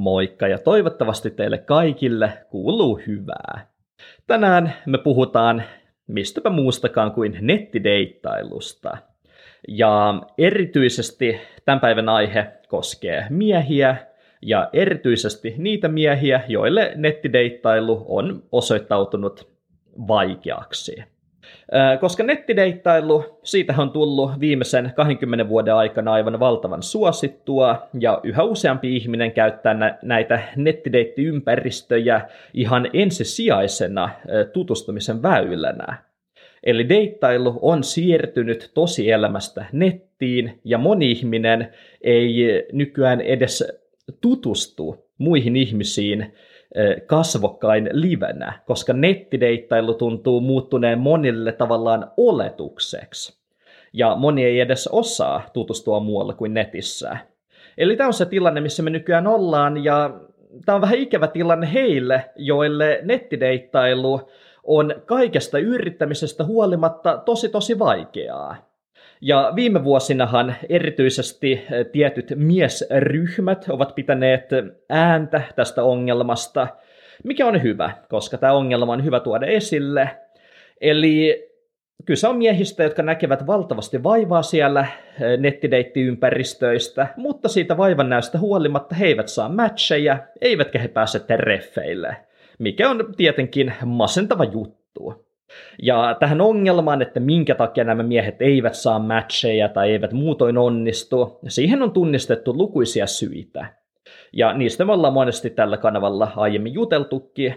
Moikka ja toivottavasti teille kaikille kuuluu hyvää. Tänään me puhutaan mistäpä muustakaan kuin nettideittailusta. Ja erityisesti tämän päivän aihe koskee miehiä ja erityisesti niitä miehiä, joille nettideittailu on osoittautunut vaikeaksi. Koska nettideittailu, siitä on tullut viimeisen 20 vuoden aikana aivan valtavan suosittua, ja yhä useampi ihminen käyttää näitä nettideittiympäristtöjä ihan ensisijaisena tutustumisen väylänä. Eli deittailu on siirtynyt tosielämästä nettiin, ja moni ihminen ei nykyään edes tutustu muihin ihmisiin kasvokkain livenä, koska nettideittailu tuntuu muuttuneen monille tavallaan oletukseksi. Ja moni ei edes osaa tutustua muualla kuin netissä. Eli tämä on se tilanne, missä me nykyään ollaan, ja tämä on vähän ikävä tilanne heille, joille nettideittailu on kaikesta yrittämisestä huolimatta tosi tosi vaikeaa. Ja viime vuosinahan erityisesti eh, tietyt miesryhmät ovat pitäneet ääntä tästä ongelmasta, mikä on hyvä, koska tämä ongelma on hyvä tuoda esille. Eli kyse on miehistä, jotka näkevät valtavasti vaivaa siellä eh, nettideitti-ympäristöistä, mutta siitä vaivan näystä huolimatta he eivät saa matcheja, eivätkä he pääse treffeille, mikä on tietenkin masentava juttu. Ja tähän ongelmaan, että minkä takia nämä miehet eivät saa matcheja tai eivät muutoin onnistu, siihen on tunnistettu lukuisia syitä. Ja niistä me ollaan monesti tällä kanavalla aiemmin juteltukin.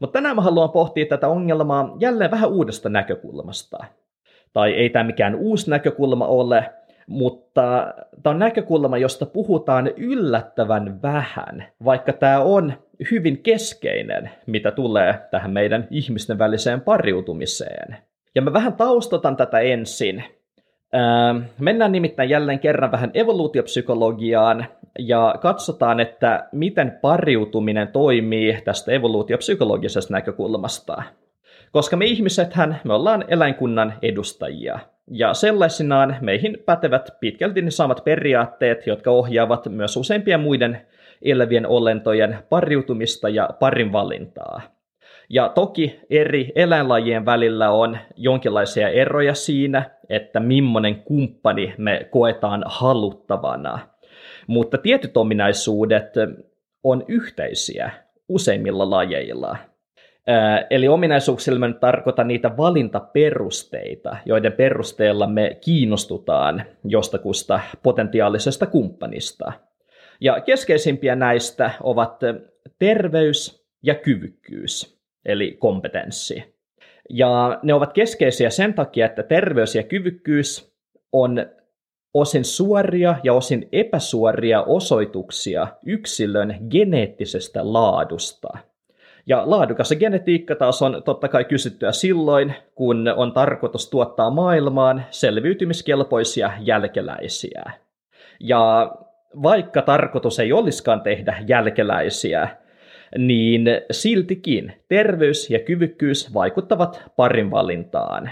Mutta tänään mä haluan pohtia tätä ongelmaa jälleen vähän uudesta näkökulmasta. Tai ei tämä mikään uusi näkökulma ole, mutta tämä on näkökulma, josta puhutaan yllättävän vähän, vaikka tämä on hyvin keskeinen, mitä tulee tähän meidän ihmisten väliseen pariutumiseen. Ja mä vähän taustotan tätä ensin. mennään nimittäin jälleen kerran vähän evoluutiopsykologiaan ja katsotaan, että miten pariutuminen toimii tästä evoluutiopsykologisesta näkökulmasta. Koska me ihmisethän, me ollaan eläinkunnan edustajia. Ja sellaisinaan meihin pätevät pitkälti ne samat periaatteet, jotka ohjaavat myös useimpien muiden elävien olentojen pariutumista ja parin valintaa. Ja toki eri eläinlajien välillä on jonkinlaisia eroja siinä, että millainen kumppani me koetaan haluttavana. Mutta tietyt ominaisuudet on yhteisiä useimmilla lajeilla. Eli ominaisuuksilla me tarkoitan niitä valintaperusteita, joiden perusteella me kiinnostutaan jostakusta potentiaalisesta kumppanista. Ja keskeisimpiä näistä ovat terveys ja kyvykkyys, eli kompetenssi. Ja ne ovat keskeisiä sen takia, että terveys ja kyvykkyys on osin suoria ja osin epäsuoria osoituksia yksilön geneettisestä laadusta – ja laadukas genetiikka taas on totta kai kysyttyä silloin, kun on tarkoitus tuottaa maailmaan selviytymiskelpoisia jälkeläisiä. Ja vaikka tarkoitus ei olisikaan tehdä jälkeläisiä, niin siltikin terveys ja kyvykkyys vaikuttavat parin valintaan.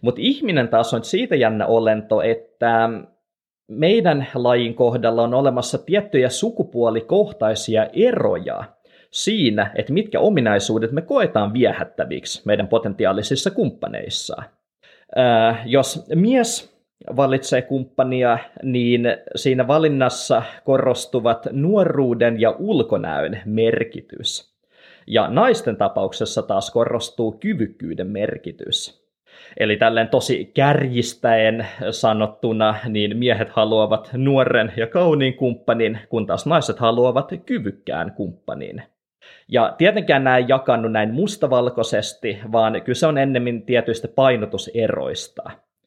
Mutta ihminen taas on siitä jännä olento, että meidän lajin kohdalla on olemassa tiettyjä sukupuolikohtaisia eroja siinä, että mitkä ominaisuudet me koetaan viehättäviksi meidän potentiaalisissa kumppaneissa. Ää, jos mies valitsee kumppania, niin siinä valinnassa korostuvat nuoruuden ja ulkonäön merkitys. Ja naisten tapauksessa taas korostuu kyvykkyyden merkitys. Eli tälleen tosi kärjistäen sanottuna, niin miehet haluavat nuoren ja kauniin kumppanin, kun taas naiset haluavat kyvykkään kumppanin. Ja tietenkään nämä ei jakannu näin mustavalkoisesti, vaan kyse on ennemmin tietyistä painotuseroista.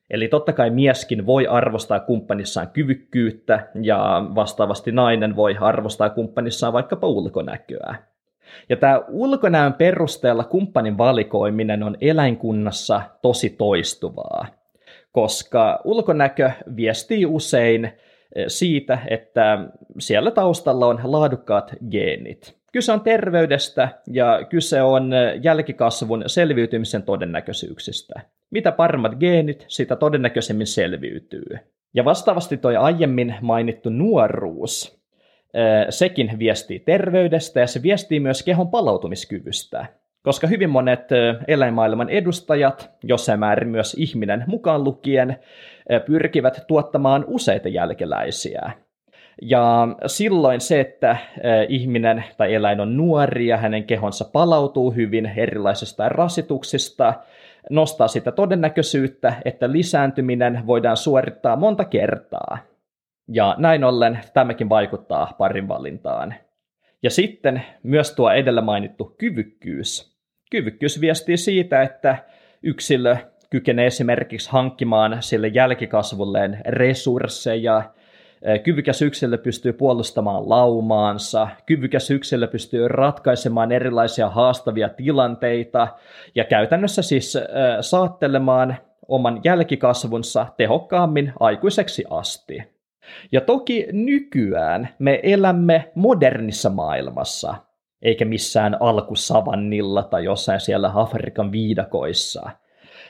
Eli totta kai mieskin voi arvostaa kumppanissaan kyvykkyyttä, ja vastaavasti nainen voi arvostaa kumppanissaan vaikkapa ulkonäköä. Ja tämä ulkonäön perusteella kumppanin valikoiminen on eläinkunnassa tosi toistuvaa, koska ulkonäkö viestii usein eh, siitä, että siellä taustalla on laadukkaat geenit. Kyse on terveydestä ja kyse on jälkikasvun selviytymisen todennäköisyyksistä. Mitä paremmat geenit, sitä todennäköisemmin selviytyy. Ja vastaavasti toi aiemmin mainittu nuoruus. sekin viestii terveydestä ja se viestii myös kehon palautumiskyvystä. Koska hyvin monet eläinmaailman edustajat, jossain määrin myös ihminen mukaan lukien, pyrkivät tuottamaan useita jälkeläisiä. Ja silloin se, että ihminen tai eläin on nuori ja hänen kehonsa palautuu hyvin erilaisista rasituksista, nostaa sitä todennäköisyyttä, että lisääntyminen voidaan suorittaa monta kertaa. Ja näin ollen tämäkin vaikuttaa parin valintaan. Ja sitten myös tuo edellä mainittu kyvykkyys. Kyvykkyys viestii siitä, että yksilö kykenee esimerkiksi hankkimaan sille jälkikasvulleen resursseja, kyvykäs yksilö pystyy puolustamaan laumaansa, kyvykäs yksilö pystyy ratkaisemaan erilaisia haastavia tilanteita ja käytännössä siis saattelemaan oman jälkikasvunsa tehokkaammin aikuiseksi asti. Ja toki nykyään me elämme modernissa maailmassa, eikä missään alkusavannilla tai jossain siellä Afrikan viidakoissa.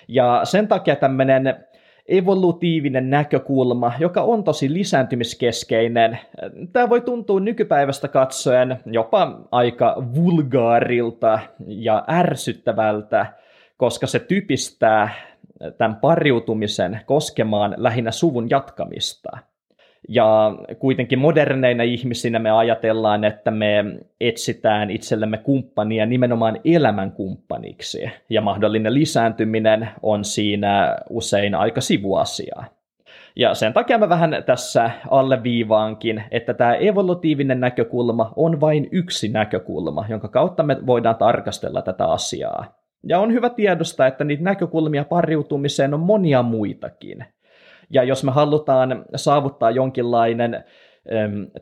Ja sen takia tämmöinen evolutiivinen näkökulma, joka on tosi lisääntymiskeskeinen. Tämä voi tuntua nykypäivästä katsoen jopa aika vulgaarilta ja ärsyttävältä, koska se typistää tämän pariutumisen koskemaan lähinnä suvun jatkamista – ja kuitenkin moderneina ihmisinä me ajatellaan, että me etsitään itsellemme kumppania nimenomaan elämänkumppaniksi, ja mahdollinen lisääntyminen on siinä usein aika sivuasiaa. Ja sen takia mä vähän tässä alleviivaankin, että tämä evolutiivinen näkökulma on vain yksi näkökulma, jonka kautta me voidaan tarkastella tätä asiaa. Ja on hyvä tiedostaa, että niitä näkökulmia pariutumiseen on monia muitakin. Ja jos me halutaan saavuttaa jonkinlainen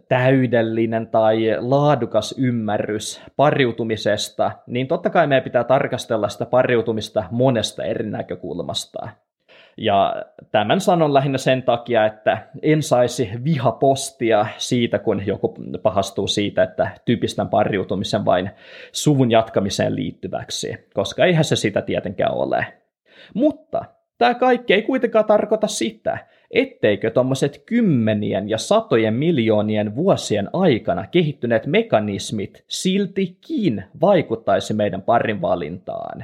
täydellinen tai laadukas ymmärrys pariutumisesta, niin totta kai meidän pitää tarkastella sitä pariutumista monesta eri näkökulmasta. Ja tämän sanon lähinnä sen takia, että en saisi vihapostia siitä, kun joku pahastuu siitä, että typistän pariutumisen vain suvun jatkamiseen liittyväksi, koska eihän se sitä tietenkään ole. Mutta Tämä kaikki ei kuitenkaan tarkoita sitä, etteikö tuommoiset kymmenien ja satojen miljoonien vuosien aikana kehittyneet mekanismit siltikin vaikuttaisi meidän parin valintaan.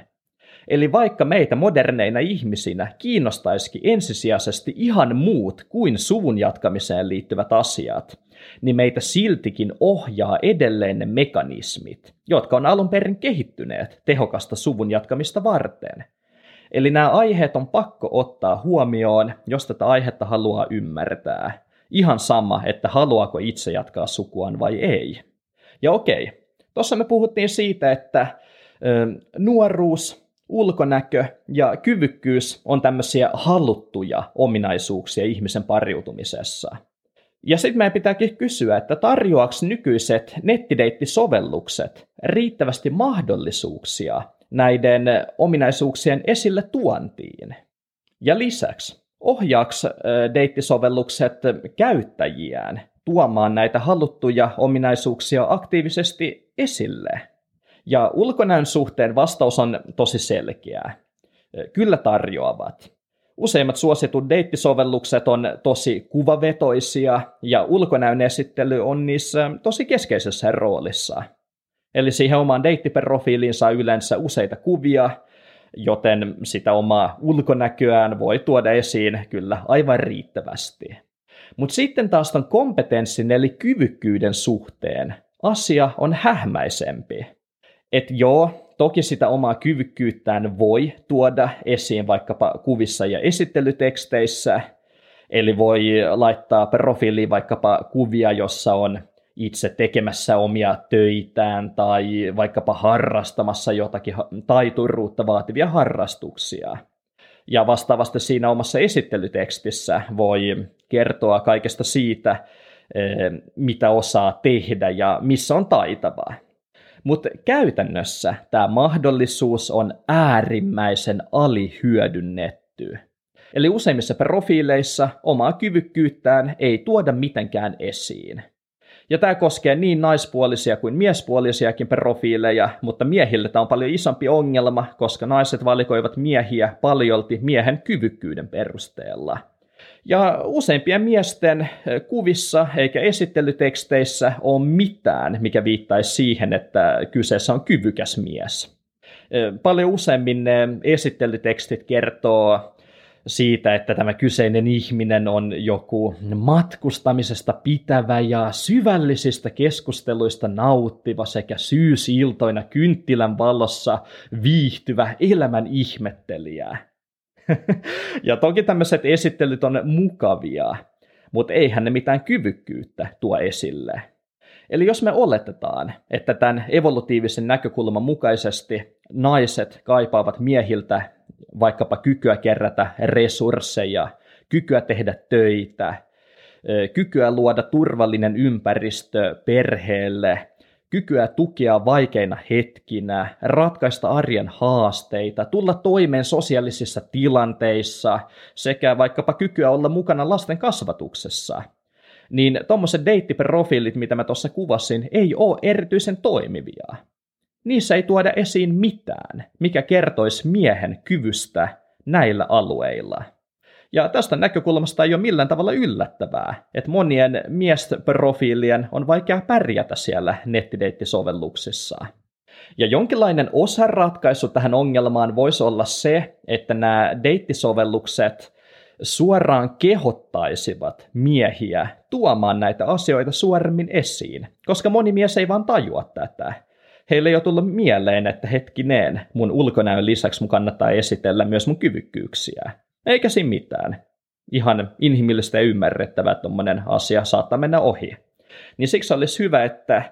Eli vaikka meitä moderneina ihmisinä kiinnostaisikin ensisijaisesti ihan muut kuin suvun jatkamiseen liittyvät asiat, niin meitä siltikin ohjaa edelleen ne mekanismit, jotka on alun perin kehittyneet tehokasta suvun jatkamista varten – Eli nämä aiheet on pakko ottaa huomioon, jos tätä aihetta haluaa ymmärtää. Ihan sama, että haluaako itse jatkaa sukuaan vai ei. Ja okei, tuossa me puhuttiin siitä, että ö, nuoruus, ulkonäkö ja kyvykkyys on tämmöisiä haluttuja ominaisuuksia ihmisen pariutumisessa. Ja sitten meidän pitääkin kysyä, että tarjoaako nykyiset nettideittisovellukset riittävästi mahdollisuuksia näiden ominaisuuksien esille tuontiin. Ja lisäksi, ohjaaks deittisovellukset käyttäjiään tuomaan näitä haluttuja ominaisuuksia aktiivisesti esille? Ja ulkonäön suhteen vastaus on tosi selkeä. Kyllä tarjoavat. Useimmat suositut deittisovellukset on tosi kuvavetoisia ja ulkonäön esittely on niissä tosi keskeisessä roolissa – Eli siihen omaan deittiprofiiliin saa yleensä useita kuvia, joten sitä omaa ulkonäköään voi tuoda esiin kyllä aivan riittävästi. Mutta sitten taas ton kompetenssin eli kyvykkyyden suhteen asia on hähmäisempi. Et joo, toki sitä omaa kyvykkyyttään voi tuoda esiin vaikkapa kuvissa ja esittelyteksteissä, eli voi laittaa profiiliin vaikkapa kuvia, jossa on itse tekemässä omia töitään tai vaikkapa harrastamassa jotakin taituruutta vaativia harrastuksia. Ja vastaavasti siinä omassa esittelytekstissä voi kertoa kaikesta siitä, eh, mitä osaa tehdä ja missä on taitavaa. Mutta käytännössä tämä mahdollisuus on äärimmäisen alihyödynnetty. Eli useimmissa profiileissa omaa kyvykkyyttään ei tuoda mitenkään esiin. Ja tämä koskee niin naispuolisia kuin miespuolisiakin profiileja, mutta miehille tämä on paljon isompi ongelma, koska naiset valikoivat miehiä paljolti miehen kyvykkyyden perusteella. Ja useimpien miesten kuvissa eikä esittelyteksteissä ole mitään, mikä viittaisi siihen, että kyseessä on kyvykäs mies. Paljon useimmin ne esittelytekstit kertoo siitä, että tämä kyseinen ihminen on joku matkustamisesta pitävä ja syvällisistä keskusteluista nauttiva sekä syysiltoina kynttilän valossa viihtyvä elämän ihmettelijä. ja toki tämmöiset esittelyt on mukavia, mutta eihän ne mitään kyvykkyyttä tuo esille. Eli jos me oletetaan, että tämän evolutiivisen näkökulman mukaisesti naiset kaipaavat miehiltä vaikkapa kykyä kerätä resursseja, kykyä tehdä töitä, kykyä luoda turvallinen ympäristö perheelle, kykyä tukea vaikeina hetkinä, ratkaista arjen haasteita, tulla toimeen sosiaalisissa tilanteissa sekä vaikkapa kykyä olla mukana lasten kasvatuksessa. Niin tuommoiset deittiprofiilit, mitä mä tuossa kuvasin, ei ole erityisen toimivia. Niissä ei tuoda esiin mitään, mikä kertoisi miehen kyvystä näillä alueilla. Ja tästä näkökulmasta ei ole millään tavalla yllättävää, että monien miesprofiilien on vaikea pärjätä siellä nettideittisovelluksissa. Ja jonkinlainen osaratkaisu tähän ongelmaan voisi olla se, että nämä deittisovellukset suoraan kehottaisivat miehiä tuomaan näitä asioita suoremmin esiin, koska moni mies ei vaan tajua tätä heille ei ole tullut mieleen, että hetkineen, mun ulkonäön lisäksi mun kannattaa esitellä myös mun kyvykkyyksiä. Eikä siinä mitään. Ihan inhimillistä ja ymmärrettävää, että tuommoinen asia saattaa mennä ohi. Niin siksi olisi hyvä, että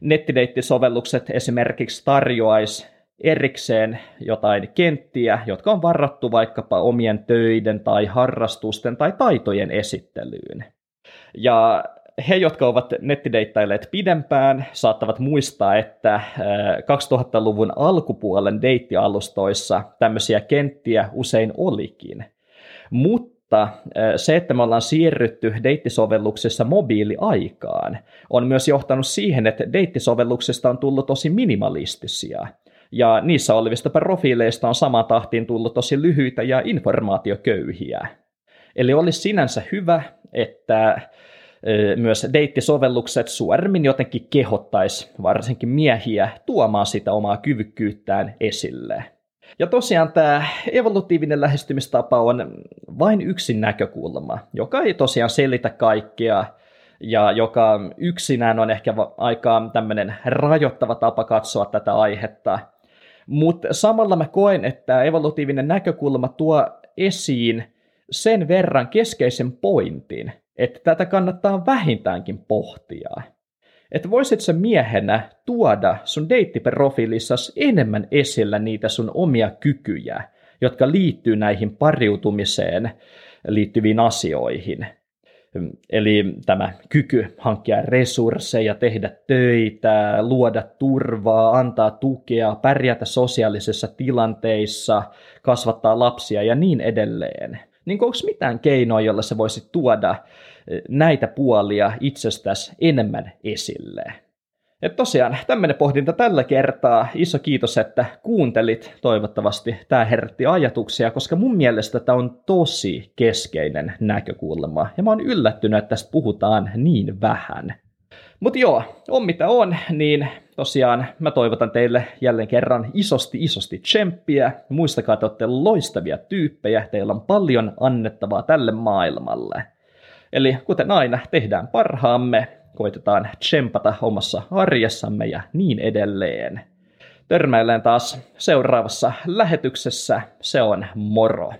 nettideittisovellukset esimerkiksi tarjoaisi erikseen jotain kenttiä, jotka on varattu vaikkapa omien töiden tai harrastusten tai taitojen esittelyyn. Ja he, jotka ovat nettideittailleet pidempään, saattavat muistaa, että 2000-luvun äh, alkupuolen deittialustoissa tämmöisiä kenttiä usein olikin. Mutta äh, se, että me ollaan siirrytty deittisovelluksessa mobiiliaikaan, on myös johtanut siihen, että deittisovelluksista on tullut tosi minimalistisia. Ja niissä olevista profiileista on samaan tahtiin tullut tosi lyhyitä ja informaatioköyhiä. Eli olisi sinänsä hyvä, että myös deittisovellukset suoremmin jotenkin kehottaisi varsinkin miehiä tuomaan sitä omaa kyvykkyyttään esille. Ja tosiaan tämä evolutiivinen lähestymistapa on vain yksi näkökulma, joka ei tosiaan selitä kaikkea, ja joka yksinään on ehkä aika tämmöinen rajoittava tapa katsoa tätä aihetta. Mutta samalla mä koen, että evolutiivinen näkökulma tuo esiin sen verran keskeisen pointin, että tätä kannattaa vähintäänkin pohtia. Että voisit sä miehenä tuoda sun deittiprofiilissasi enemmän esillä niitä sun omia kykyjä, jotka liittyy näihin pariutumiseen liittyviin asioihin. Eli tämä kyky hankkia resursseja, tehdä töitä, luoda turvaa, antaa tukea, pärjätä sosiaalisissa tilanteissa, kasvattaa lapsia ja niin edelleen – niin onko mitään keinoa, jolla sä voisit tuoda eh, näitä puolia itsestäsi enemmän esille? Et tosiaan tämmöinen pohdinta tällä kertaa. Iso kiitos, että kuuntelit. Toivottavasti tämä herätti ajatuksia, koska mun mielestä tämä on tosi keskeinen näkökulma. Ja mä oon yllättynyt, että tästä puhutaan niin vähän. Mutta joo, on mitä on, niin tosiaan mä toivotan teille jälleen kerran isosti isosti tsemppiä. Muistakaa, että olette loistavia tyyppejä, teillä on paljon annettavaa tälle maailmalle. Eli kuten aina, tehdään parhaamme, koitetaan tsempata omassa arjessamme ja niin edelleen. Törmäilleen taas seuraavassa lähetyksessä. Se on moro.